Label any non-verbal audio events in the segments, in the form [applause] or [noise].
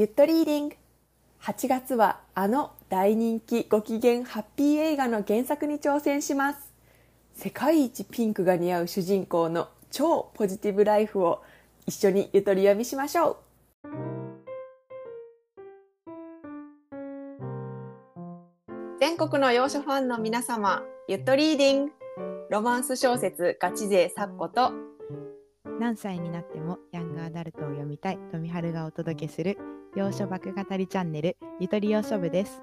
ゆっとリーディング。8月はあの大人気ご機嫌ハッピー映画の原作に挑戦します。世界一ピンクが似合う主人公の超ポジティブライフを一緒にゆとり読みしましょう。全国の洋書ファンの皆様ゆっとリーディング。ロマンス小説ガチ勢サッコと。何歳になってもヤングアダルトを読みたい。富春がお届けする洋書爆語りチャンネルゆとり洋書部です。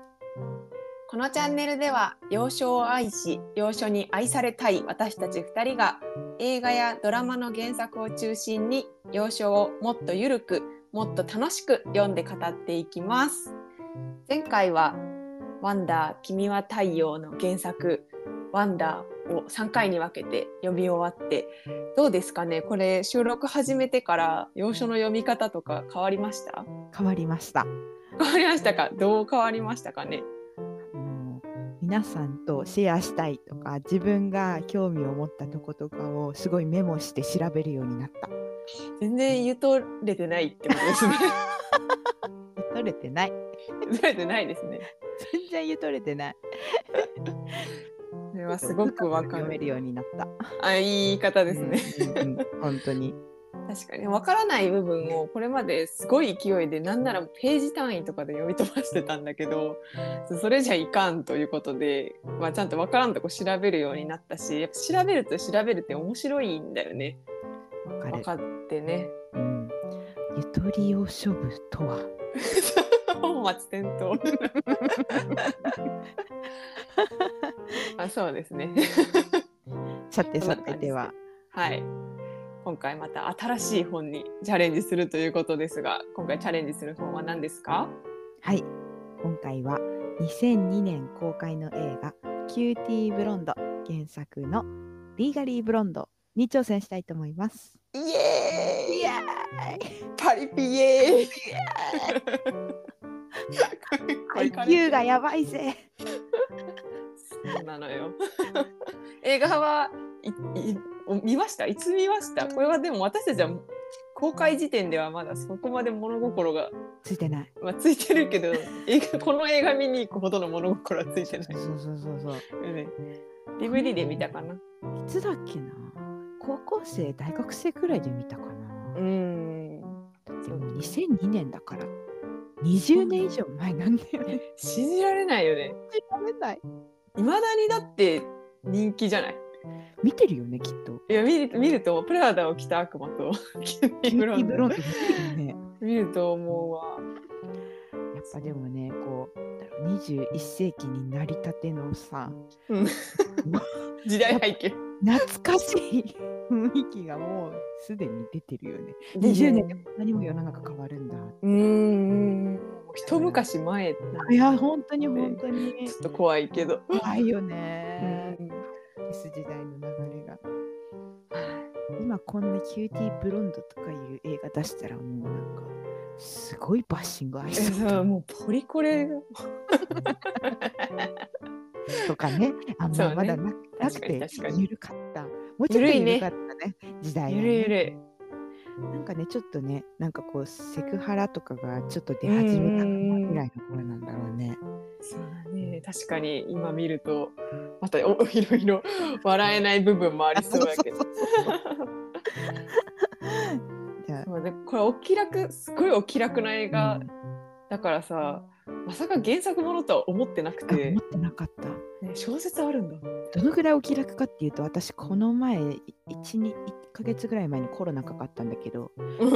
このチャンネルでは洋書を愛し洋書に愛されたい私たち2人が映画やドラマの原作を中心に洋書をもっとゆるくもっと楽しく読んで語っていきます。前回はワンダー君は太陽の原作ワンダーを3回に分けて読み終わってどうですかね？これ収録始めてから洋書の読み方とか変わりました？変わりました。変わりましたか？どう変わりましたかね？皆さんとシェアしたいとか自分が興味を持ったとことかをすごいメモして調べるようになった。全然言うとれてないってことですね。[laughs] 取れてない。[laughs] 言うとれてないですね。[laughs] 全然ゆとれてないはすごくわか読める。るるようになったあいい言い方ですね、うんうんうん本当に。確かにわからない部分をこれまですごい勢いでなんならページ単位とかで読み飛ばしてたんだけどそれじゃいかんということで、まあ、ちゃんとわからんとこ調べるようになったしやっぱ調べると調べるって面白いんだよね。わかる。分かってね。うん、ゆとり洋書部とは？[laughs] 本末転倒 [laughs] あそうですね。[laughs] さてさてでは。はい。今回また新しい本にチャレンジするということですが今回チャレンジする本は何ですか？はい。今回は2002年公開の映画「キューティーブロンド」原作の「リーガリーブロンド」に挑戦したいと思います。イエーイ！イエパリピイ！エーイ！IQ [laughs] [laughs] がやばいぜそうなのよ。映画はいいお見ました？いつ見ました？これはでも私たちは公開時点ではまだそこまで物心が、ついてない。まあ、ついてるけど映画この映画見に行くほどの物心はついてない。そうそうそうそう。DVD で見たかな。いつだっけな？高校生、大学生くらいで見たかな。うーん。でも2002年だから。20年以上前なんだよね。[laughs] 信じられないよね。信じられない。いまだにだって人気じゃない？見てるよね、きっと。いや見る見るとプラダを着た悪魔とキューティーブロンドンド見てるよね。[laughs] 見ると思うわやっぱでもね、こう、なんだろう21世紀になりたてのさ、うん [laughs] 時代背景懐かしい雰囲気がもうすでに出てるよね。出てる20年でこんなにも世の中変わるんだ。うーん一昔前いや、本当に本当にちょっと怖いけど。怖いようね。ん S 時代の流れが。今こんなキューティーブロンドとかいう映画出したらもうなんかすごいバッシング合いえそう [laughs] もうポリコレ [laughs] とかね。あんままだななくて緩かった。もうちょっと緩いね緩かったね。時代は、ゆね。るゆるなんかね、ちょっとね、なんかこう、セクハラとかがちょっと出始めたぐらいの頃なんだろうね。そうだね。確かに今見るとまたお [laughs] いろいろ笑えない部分もありそうだけど。そうこれお気楽すごいお気楽な映画うん。だからさまさか原作ものとは思ってなくあて思、ってなかった。ね、小説あるんだ。どのぐらいお気楽かっていうと、私、この前、1、2、1ヶ月ぐらい前にコロナかかったんだけど、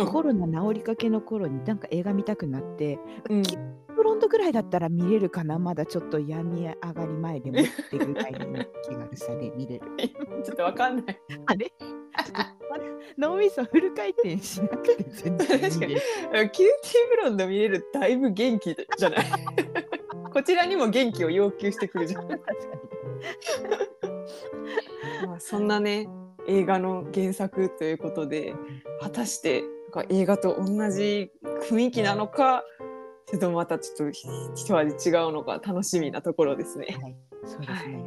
コロナ治りかけの頃になんか映画見たくなって、うんキューティーブロンドぐらいだったら見れるかな、まだちょっと病み上がり前でもってぐらいの気軽さで見れる。[laughs] ちょっとわかんないあれ？脳みそフル回転しなくて全然確かに。キューティーブロンド見れるだいぶ元気じゃないこちらにも元気を要求してくるじゃん。確かまあそんなね映画の原作ということで果たしてなんか映画と同じ雰囲気なのかそれともまたちょっとひ一味違うのか楽しみなところですね。に。はい、そうですね。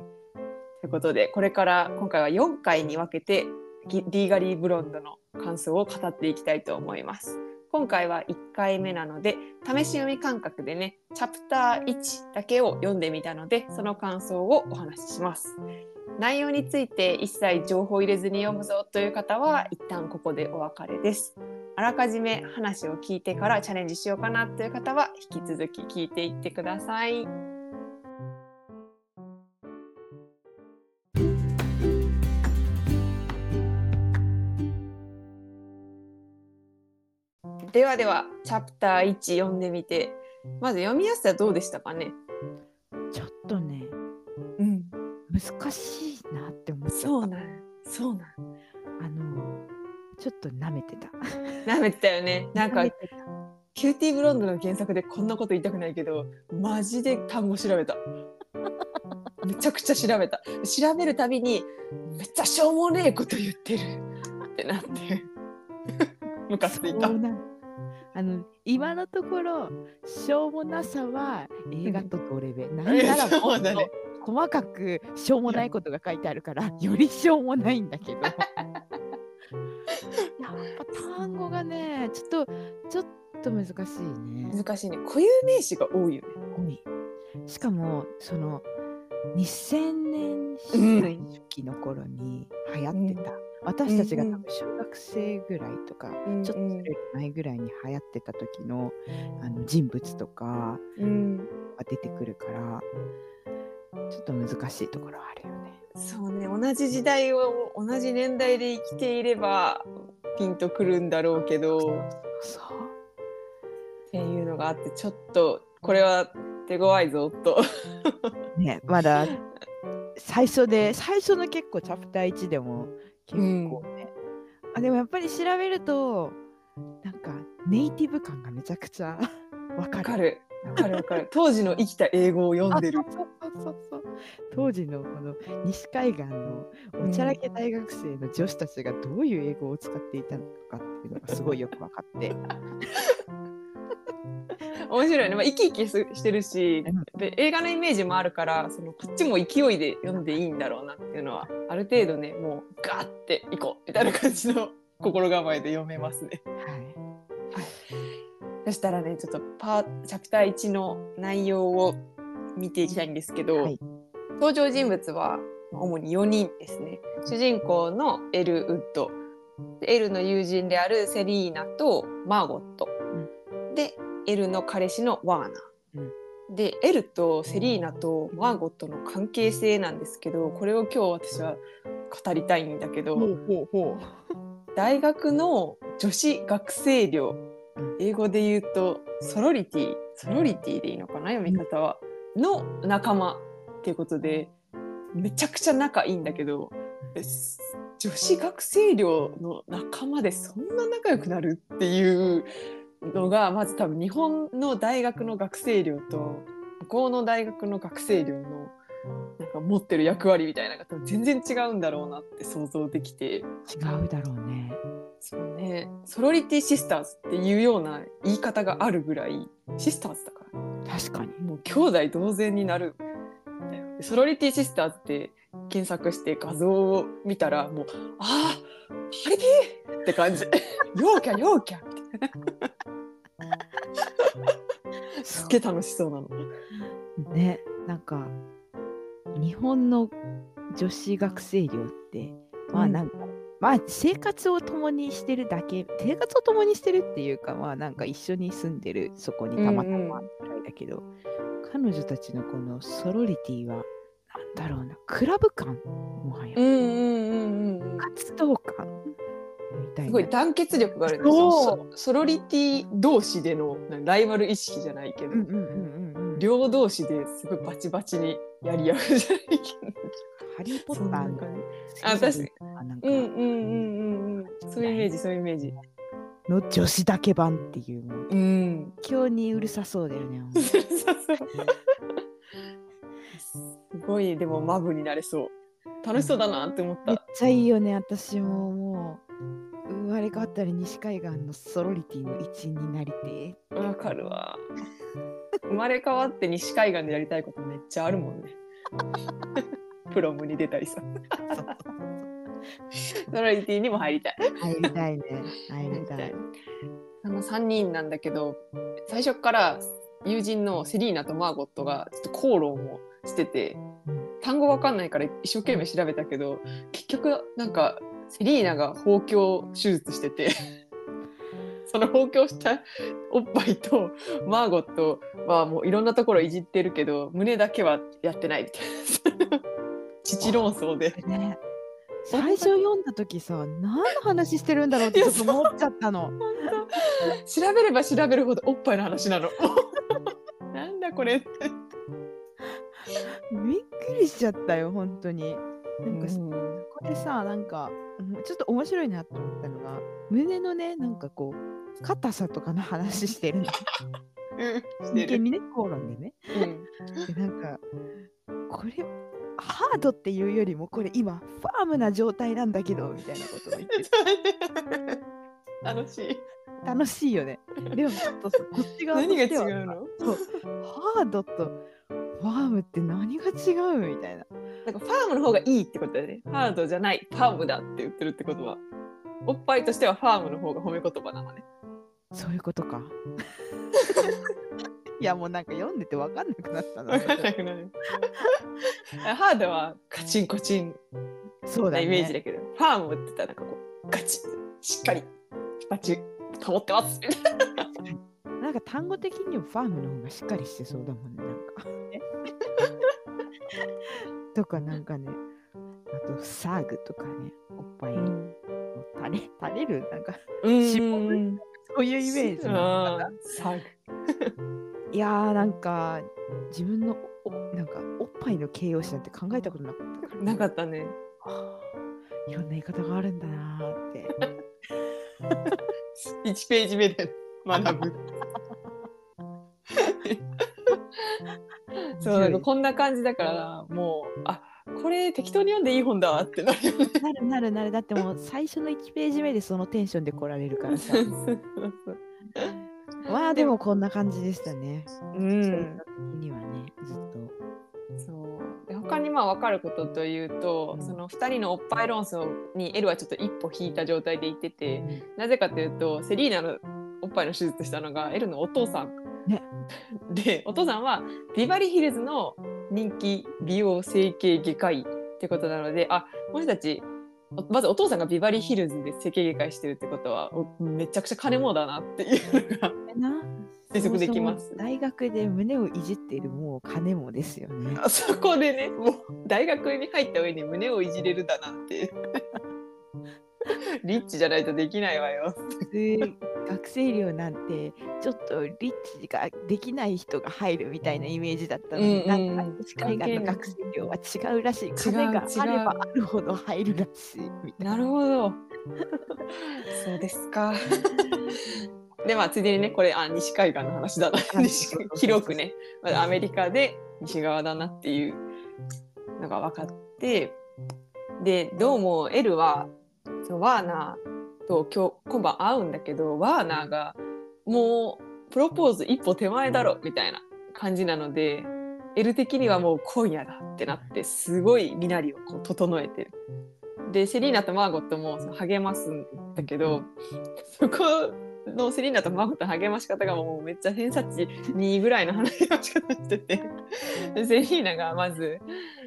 ということでこれから今回は4回に分けてギリーガリーブロンドの感想を語っていきたいと思います。今回は1回目なので試し読み感覚でねチャプター1だけを読んでみたのでその感想をお話しします。内容について一切情報入れずに読むぞという方は一旦ここでお別れです。あらかじめ話を聞いてからチャレンジしようかなという方は引き続き聞いていってください。ではではチャプター1読んでみてまず読みやすさはどうでしたかね？難しいなって思っちゃった。そうなんそうなん。あのちょっと舐めてた。なめてたよね。なんかキューティーブロンドの原作でこんなこと言いたくないけどマジで単語調べた。めちゃくちゃ調べた。調べるたびにめっちゃしょうもねえこと言ってる。ってなって。[laughs] ムカついた。そうなん。あの今のところしょうもなさは映画と同レベル。なんならもうだね。と細かくしょうもないことが書いてあるからよりしょうもないんだけど。[laughs] やっぱ単語がねちょっとちょっと難しいね。難しいね。固有名詞が多いよね。多い。しかもその2000年うん初期の頃に流行ってた、私たちが多分小学生ぐらいとか、ちょっとそれより前ぐらいに流行ってた時のあの人物とかうん。が出てくるからちょっと難しいところはあるよね。そうね。同じ時代を同じ年代で生きていればピンとくるんだろうけどっそうていうのがあってちょっとこれは手強いぞと。ねまだ最初で最初の結構チャプター1でも結構ね、あでもやっぱり調べるとなんかネイティブ感がめちゃくちゃわかる。わかる。わかるわかる。当時の生きた英語を読んでる。あそうそう。当時のこの西海岸のおちゃらけ大学生の女子たちがどういう英語を使っていたのかっていうのがすごいよく分かって。[laughs] 面白いね、まあ、生き生きすしてるしうん。で映画のイメージもあるからそのこっちも勢いで読んでいいんだろうなっていうのはある程度ねもうガーっていこうみたいな感じの心構えで読めますね。はい。そしたらねちょっとパーチャプター1の内容を見ていきたいんですけど、はい。登場人物は主に4人ですね。主人公のエル・ウッド。でエルの友人であるセリーナとマーゴット、でエルの彼氏のワーナー、でエルとセリーナとマーゴットの関係性なんですけどこれを今日私は語りたいんだけど、大学の女子学生寮。うん英語で言うとソロリティ。ソロリティでいいのかな読み方は、の仲間っていうことでめちゃくちゃ仲いいんだけど女子学生寮の仲間でそんな仲良くなるっていうのがまず多分日本の大学の学生寮と向こうの大学の学生寮のなんか持ってる役割みたいなのが多分全然違うんだろうなって想像できて。う違うだろうね。そうね、ソロリティシスターズっていうような言い方があるぐらいシスターズだから確かに。もう兄弟同然になる。ソロリティシスターズって検索して画像を見たらもうああパリピーって感じ。[laughs] 陽キャ陽キャみたいなすっげえ楽しそうなの。ねなんか日本の女子学生寮ってまあうん。なんか、まあ生活を共にしてるだけ生活を共にしてるっていうかまあなんか一緒に住んでるそこにたまたまだけど、彼女たちのこのソロリティはなんだろうなクラブ感もはや、うんうんうんうん活動感みたいな。すごい団結力があるんですよ。ソソロリティ同士でのライバル意識じゃないけど、うんうんうんうんうん。両同士ですごいバチバチにやり合うじゃないけど。ハリー・ポそッターああ確かなんかうんうんうんうんうん。そういうイメージそういうイメージの女子だけ版っていうもううん。今日にうるさそうだよね。[laughs] すごいでもマブになれそう。楽しそうだなって思っめったちゃいいよね、私ももう生まれ変わったら西海岸のソロリティの一員になりてわかるわ。生まれ変わって西海岸でやりたいことめっちゃあるもんね。プロムに出たりさ [laughs] ソロリティにも入りたい入りたいね。入りたい。あの3人なんだけど最初から友人のセリーナとマーゴットがちょっと口論をしてて単語わかんないから一生懸命調べたけど結局なんかセリーナが包協手術してて [laughs] その包協したおっぱいとマーゴットはもういろんなところいじってるけど胸だけはやってないみたいな [laughs] 父論争で。ね最初読んだ時さ何の話してるんだろうってちょっと思っちゃったの。[laughs] 調べれば調べるほどおっぱいの話なの。[laughs] なんだこれって。びっくりしちゃったよ本当に。なんか、うんこれさなんかうんちょっと面白いなと思ったのが胸のねなんかこう硬さとかの話してるの。[laughs] うん。真剣にね口論でね。うん、でなんかこれハードっていうよりもこれ今ファームな状態なんだけどみたいなことを言って [laughs] 楽しい。楽しいよね。でもちょっとさこっち側と何が違うの？そうハードとファームって何が違う？みたいな。なんかファームの方がいいってことだよね。ハードじゃない、ファームだって言ってるってことは。おっぱいとしてはファームの方が褒め言葉なのね。そういうことか。[laughs] いやもうなんか読んでて分かんなくなったな。わかんなくなる。ハードはカチンコチンそうだね。なイメージだけど、ファームって言ったらなんかこうガチッしっかり形保ってます。[laughs] なんか単語的にもファームの方がしっかりしてそうだもんね。なんか。[laughs] とかなんかね、あとサーグとかね、おっぱいを垂れ垂れるなんかうん [laughs] そういうイメージサーグいやーなんか自分のおなんかおっぱいの形容詞なんて考えたことなかったからなかったね。あーいろんな言い方があるんだなーって。1ページ目で [laughs] 学ぶ。[laughs] そうなんかこんな感じだからもうあこれ適当に読んでいい本だわってなるよね。なるなるなるだってもう最初の1ページ目でそのテンションで来られるからさ [laughs] そうそうそうまあでもこんな感じでしたね。うん性格的にはねずっと。そうで他にまあ分かることというと、うんその2人のおっぱい論争にエルはちょっと一歩引いた状態でいててなぜかというとセリーナのおっぱいの手術したのがエルのお父さん。ね [laughs] でお父さんはビバリーヒルズの人気美容整形外科医ってことなのであこの人たちおまずお父さんがビバリーヒルズで整形外科医してるってことはおめちゃくちゃ金儲だなっていうのがな推測できます大学で胸をいじっているもう金もですよね。あそこでねもう大学に入った上に胸をいじれるだなんて [laughs] リッチじゃないとできないわよ。で学生寮なんてちょっとリッチができない人が入るみたいなイメージだったのに、うんうんなんか西海岸の学生寮は違うらしい金があればあるほど入るらしいみたいな。なるほど。[laughs] そうですか。[laughs] でまあついでにねこれあ西海岸の話だな。[laughs] 広くねまだアメリカで西側だなっていうのが分かって。でどうもエルはそのワーナーと今日今晩会うんだけどワーナーがもうプロポーズ一歩手前だろみたいな感じなのでエル的にはもう今夜だってなってすごい身なりをこう整えてる。でセリーナとマーゴットも励ますんだけどそこのセリーナとマーゴットの励まし方がもうめっちゃ偏差値2ぐらいの励まし方しててでセリーナがまず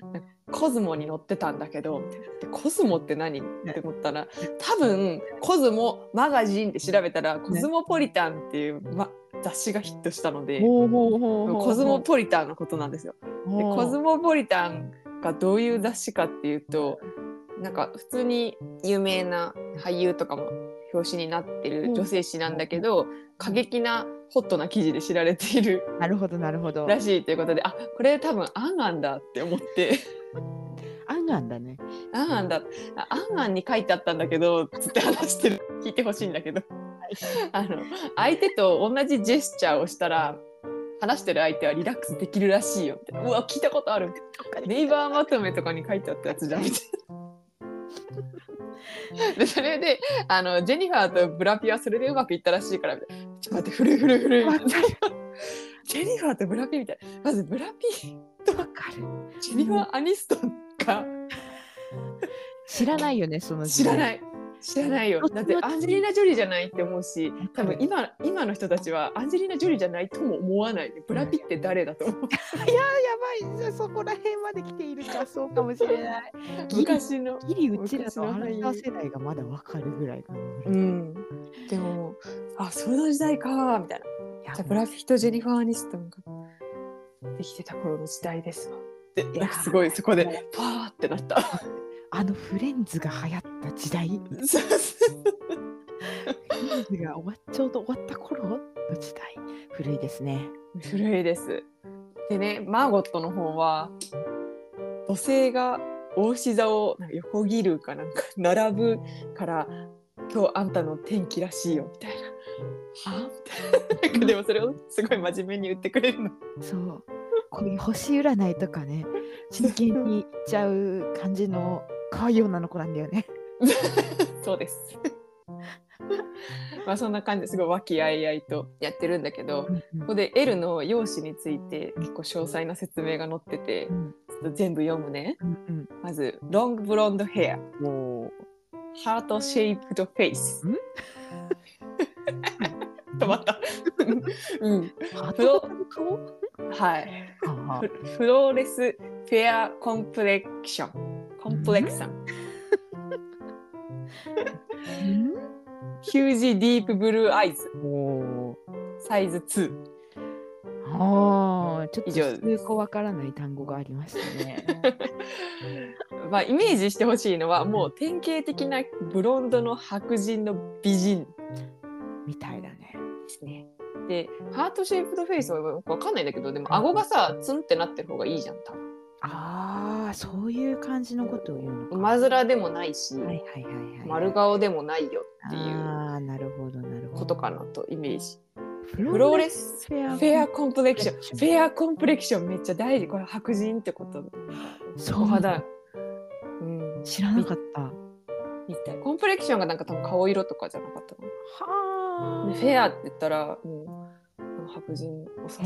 「コズモに乗ってたんだけど」ってでコズモって何って思ったら多分コズモマガジンって調べたらコズモポリタンっていう、ま、雑誌がヒットしたので。コズモポリタンのことなんですよ。でコズモポリタンがどういう雑誌かっていうとなんか普通に有名な俳優とかも表紙になってる女性誌なんだけど過激なホットな記事で知られている。なるほどなるほど。らしいということであこれ多分アンアンだって思って。あんがんだね。アンアンだ。あアンアンに書いてあったんだけどつって話してる。[laughs] 聞いてほしいんだけど。あの相手と同じジェスチャーをしたら話してる相手はリラックスできるらしいよみたいなうわ聞いたことある。みたいなネイバーまとめとかに書いてあったやつじゃん。みたいな。でそれであのジェニファーとブラピはそれでうまくいったらしいからみたいなちょっと待って古い古い古いみたいな。ジェニファーとブラピみたい。なまずブラピわかる。ジェニファー・アニストンが知らないよねその知らない知らないよだってアンジェリーナ・ジョリーじゃないって思うし多分今今の人たちはアンジェリーナ・ジョリーじゃないとも思わないでブラピって誰だと思う。[laughs] いややばい。じゃあそこら辺まで来ているかそうかもしれない。[laughs] 昔のギリうちらの俳優ナザー世代がまだわかるぐらいかな。うん。でもあその時代かみたいな。やじゃあブラピとジェニファー・アニストンができてた頃の時代ですわ。でいやなんかすごいそこでパーってなった [laughs] あのフレンズが流行った時代、フレンズが終わっちょうど終わった頃の時代、古いですね。古いです。でね、マーゴットの方は、土星が大志座を横切るかなんか並ぶから、今日あんたの天気らしいよみたいな。は？みたいな。でもそれをすごい真面目に言ってくれるの。そう。こういう星占いとかね、真剣にいっちゃう感じの可愛い女の子なんだよね。[laughs] そうです。まあそんな感じですごい和気あいあいとやってるんだけど、ここで L の容姿について結構詳細な説明が載っててう、んちょっと全部読むね。うんまず、ロングブロンドヘア。ハートシェイプドフェイス。ん？[laughs] 止まった。[laughs] うん。う、ハート型の顔？はい。フローレスフェアコンプレクション。コンプレクション。うん [laughs] ヒュージディープブルーアイズ。おーサイズ2。ああ、ちょっと以上です数個わからない単語がありましたね。[laughs] まあイメージしてほしいのはもう典型的なブロンドの白人の美人みたいだね。ですね。で、ハートシェイプドフェイスはよくわかんないんだけど、でも顎がさ、ツンってなってる方がいいじゃん、多分。ああ、そういう感じのことを言うのか。馬面でもないし、はいはいはいはい。丸顔でもないよっていうああ、なるほどなるほど。ことかなとイメージ。フフローレスフェアフェアコンプレクション。フェアコンプレクションめっちゃ大事。これ白人ってこと。そうお肌。うん。知らなかった。みたい。コンプレクションがなんか多分顔色とかじゃなかったの。はでフェアって言ったらもう白人を指す。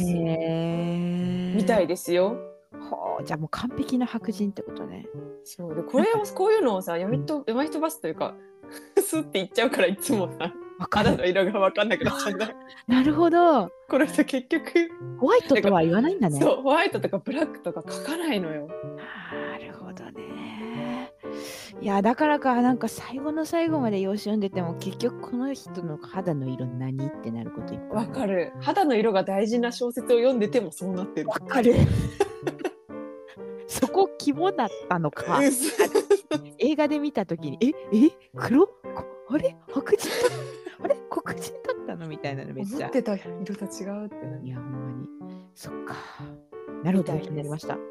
みたいですよ。はあ、じゃあもう完璧な白人ってことね。そうでこれをこういうのをさ読みと読み飛ばすというか [laughs] スッて言っちゃうからいつもさ。肌の色が分かんなくなっちゃうんだ。なるほど。この人結局、ホワイトとは言わないんだね。そうホワイトとかブラックとか書かないのよ。なるほどね。いやだからかなんか最後の最後まで用紙読んでても結局この人の肌の色何ってなることいっぱいわかる。肌の色が大事な小説を読んでてもそうなってる。わかる。そこ肝だったのか。映画で見た時にええ黒？こあれ？白人だ？[laughs] あれ？黒人だったの？みたいなのめっちゃ。思ってた色と違うっていやほんまに。そっか。なるほどになりました。こ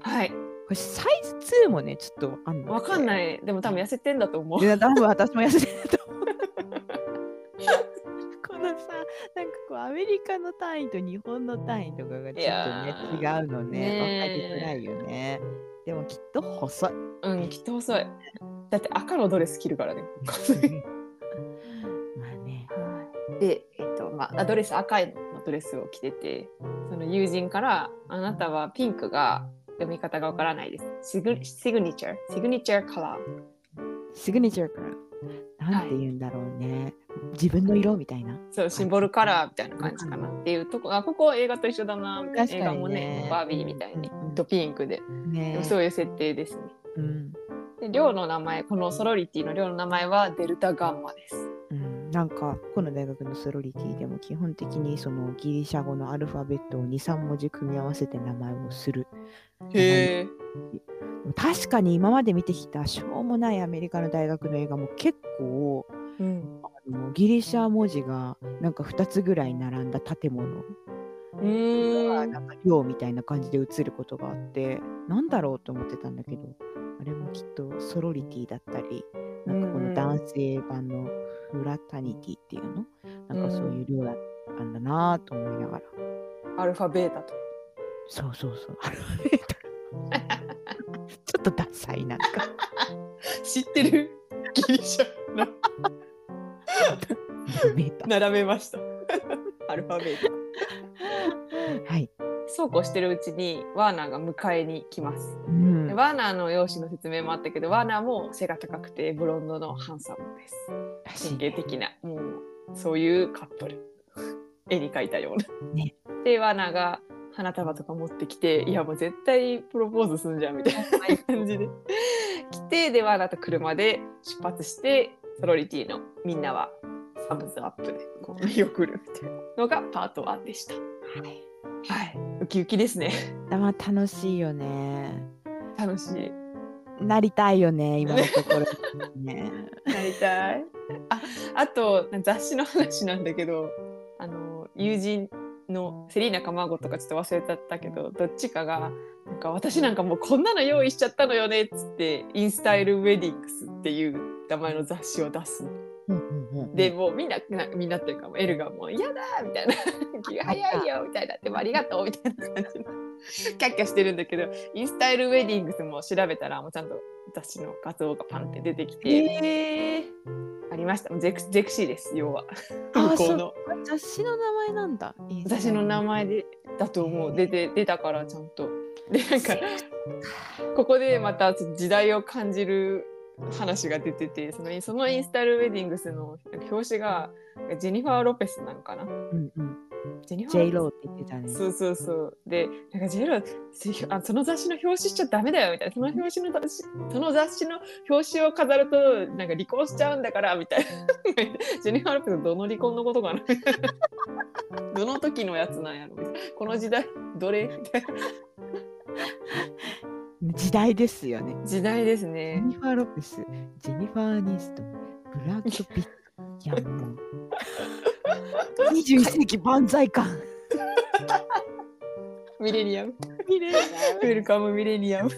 はい。れサイズ2もねちょっとわかんないわかんいない。でも多分痩せてんだと思う。い。や多分私も痩せてるとアメリカの単位と日本の単位とかがちょっとね違うのね。ね分かりづらいよね。でもきっと細い。うん、きっと細い。だって赤のドレス着るからね。まあね。で、えっと、まあ、ドレス赤いのドレスを着てて、その友人から、あなたはピンクが読み方がわからないです。シグシグニチャー、シグニチャーカラー。シグネチャーからなんて言うんだろうね、自分の色みたいなそう、シンボルカラーみたいな感じかなっていうとこ、あ、ここ映画と一緒だな、みたいな。確かにね映画もね、バービーみたいにとピンクで。でねもそういう設定ですね。うんで、寮の名前、このソロリティの寮の名前はデルタガンマです。うん、なんかこの大学のソロリティでも基本的にそのギリシャ語のアルファベットを23文字組み合わせて名前をするへえ。確かに今まで見てきたしょうもないアメリカの大学の映画も結構うん。ギリシャ文字がなんか2つぐらい並んだ建物。がなんか寮みたいな感じで映ることがあってなんだろうと思ってたんだけどあれもきっとソロリティだったりなんかこの男性版のフラタニティっていうの？なんかそういう寮だったんだなぁと思いながら、アルファベータと。そうそうそう。アルファベート [laughs] ちょっとダサいなんか。知ってる？ギリシャファベート並べました。[laughs] アルファベート。はい。そそうこうしてるうちにワーナーが迎えに来ます。うん。でワーナーの容姿の説明もあったけどワーナーも背が高くてブロンドのハンサムです。らしい典型的な。もうそういうカップル。[laughs] 絵に描いたような。ね。でワーナーが花束とか持ってきていやもう絶対プロポーズすんじゃんみたいな感じで。来てでワーナーと車で出発してソロリティのみんなはサムズアップでこう見送るみたいなのがパート1でした。はいはい、ウキウキですね。まあ楽しいよね。楽しい。なりたいよね、今のところ。ね。[laughs] なりたい。あ、あと雑誌の話なんだけど、あの友人のセリーナかマーゴとかちょっと忘れちゃったけど、どっちかがなんか私なんかもうこんなの用意しちゃったのよねっつって、インスタイルウェディングスっていう名前の雑誌を出す。で、もうみんななみんなっていうかもうエルがもう嫌だみたいな気が [laughs] 早いよみたいなでもありがとうみたいな感じの。キャッキャしてるんだけどインスタイルウェディングスも調べたらもうちゃんと雑誌の画像がパンって出てきて、えー、ありました。ゼクゼクシーです要は。あ向こう。の雑誌の名前なんだ。私の。名前でだと思う。出て出たからちゃんと。でなんかここでまた時代を感じる話が出ててそのそのインスタイルウェディングスの表紙がジェニファー・ロペスなのかな？うんうん。ジェニファー・ローって言ってたね。そうそうそう。でなんかジェロあその雑誌の表紙しちゃダメだよみたいな。その表紙の雑誌その雑誌の表紙を飾るとなんか離婚しちゃうんだからみたいな。[laughs] ジェニファー・ロペスどの離婚のことかな？[laughs] どの時のやつなんやろ？この時代どれ？みたいな時代ですよね。時代ですジェねニファー・ロペス、ジェニファー・アニストン、ブラッド・ピット。いやもう。[laughs] 21世紀万歳感。ミレニアムミレニアウェルカムミレニアム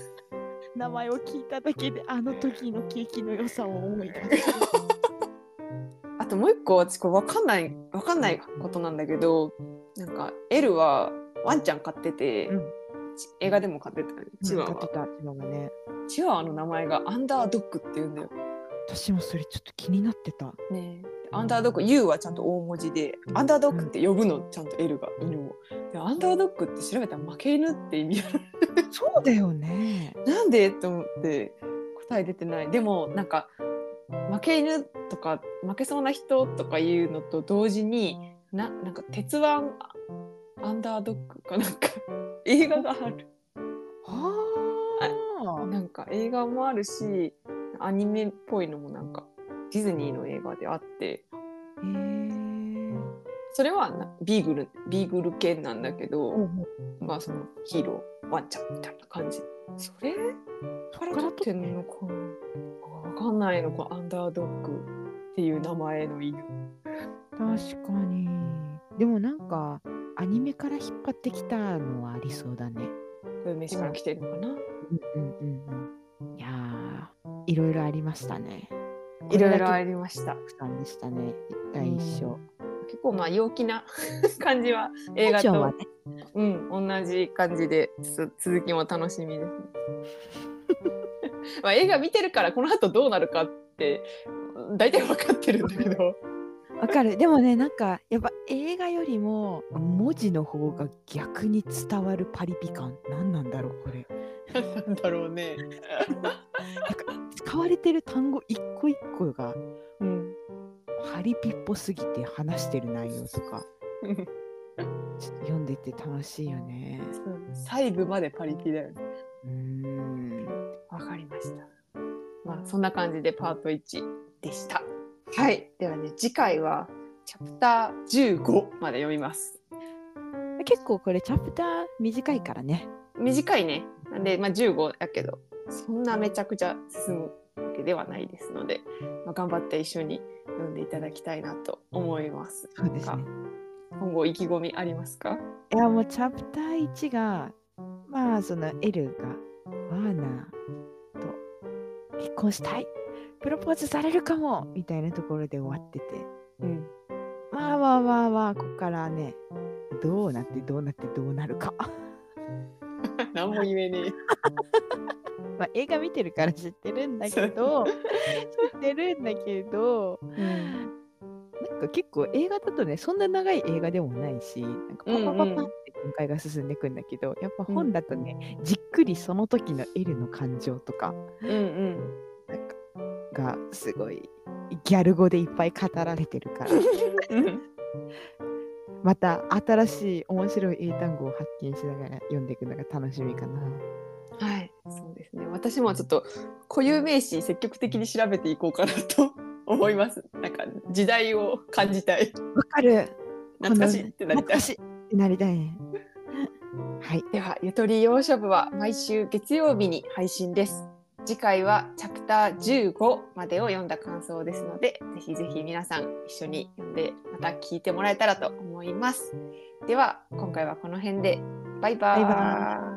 名前を聞いただけであの時の景気の良さを思い出す。あともう一個私これ分かんない分かんないことなんだけどなんかエルはワンちゃん飼ってて、うんち映画でも飼ってたよねチワワ、買ってたチワワね。チワワの名前がアンダードッグって言うんだよ。私もそれちょっと気になってた。ねアンダードッグ U はちゃんと大文字でアンダードッグって呼ぶのちゃんと L が犬を。でアンダードッグって調べたら負け犬って意味ある。そうだよね。なんでと思って答え出てない。でもなんか負け犬とか負けそうな人とかいうのと同時にななんか鉄腕アンダードッグかなんか映画がある。はあ。なんか映画もあるしアニメっぽいのもなんかディズニーの映画であってへえ。それはなビーグルビーグル犬なんだけど、うんまあそのヒーローワンちゃんみたいな感じそれ？から取ってんのかな？わかんないのかアンダードッグっていう名前の犬確かに。でもなんかアニメから引っ張ってきたのはありそうだね。これ飯から来てるのかな、うんうんうんうん。いやー、いろいろありましたね。いろいろありりましたたんでしたね。第一章。結構まあ陽気な [laughs] 感じは映画と、ね。うん、同じ感じでつ続きも楽しみですね。[laughs] まあ映画見てるからこの後どうなるかって大体分かってるんだけどわかる。[laughs] でもね、なんかやっぱ映画よりも文字の方が逆に伝わるパリピ感。何なんだろう、これ。なんだろうね。[laughs] なんか使われてる単語一個一個がうん、パリピっぽすぎて話してる内容とか、ちょっと読んでて楽しいよね。細部までパリピだよね。うーん。わかりました。まあそんな感じでパート1でした。はい。ではね次回はチャプター15まで読みます。結構これチャプター短いからね。短いね。なんでまあ15やけどそんなめちゃくちゃ進むわけではないですので、まあ、頑張って一緒に読んでいただきたいなと思います。そうですね。今後意気込みありますか？いやもうチャプター1がまあその L がワーナーと結婚したいプロポーズされるかもみたいなところで終わってて。うん。まあまあまあまあここからねどうなってどうなってどうなるか。[laughs] 何も言えねえ。[laughs] まあ映画見てるから知ってるんだけど [laughs] 知ってるんだけどなんと結構映画だとねそんな長い映画でもないしなんかパパパパって展開が進んでいくんだけど、やっぱ本だとね、じっくりその時のエルの感情とか。うんうんがすごいギャル語でいっぱい語られてるからうん [laughs] また新しい面白い英単語を発見しながら読んでいくのが楽しみかな。はい、そうですね。私もちょっと固有名詞積極的に調べていこうかなと思います。なんか時代を感じたい。わかる懐かしいってなりたいなりたいね。[laughs] はい。では、ゆとり洋書部は毎週月曜日に配信です。次回はチャプター15までを読んだ感想ですので、ぜひぜひ皆さん一緒に読んでまた聞いてもらえたらと思います。では、今回はこの辺で。バイババイーイ。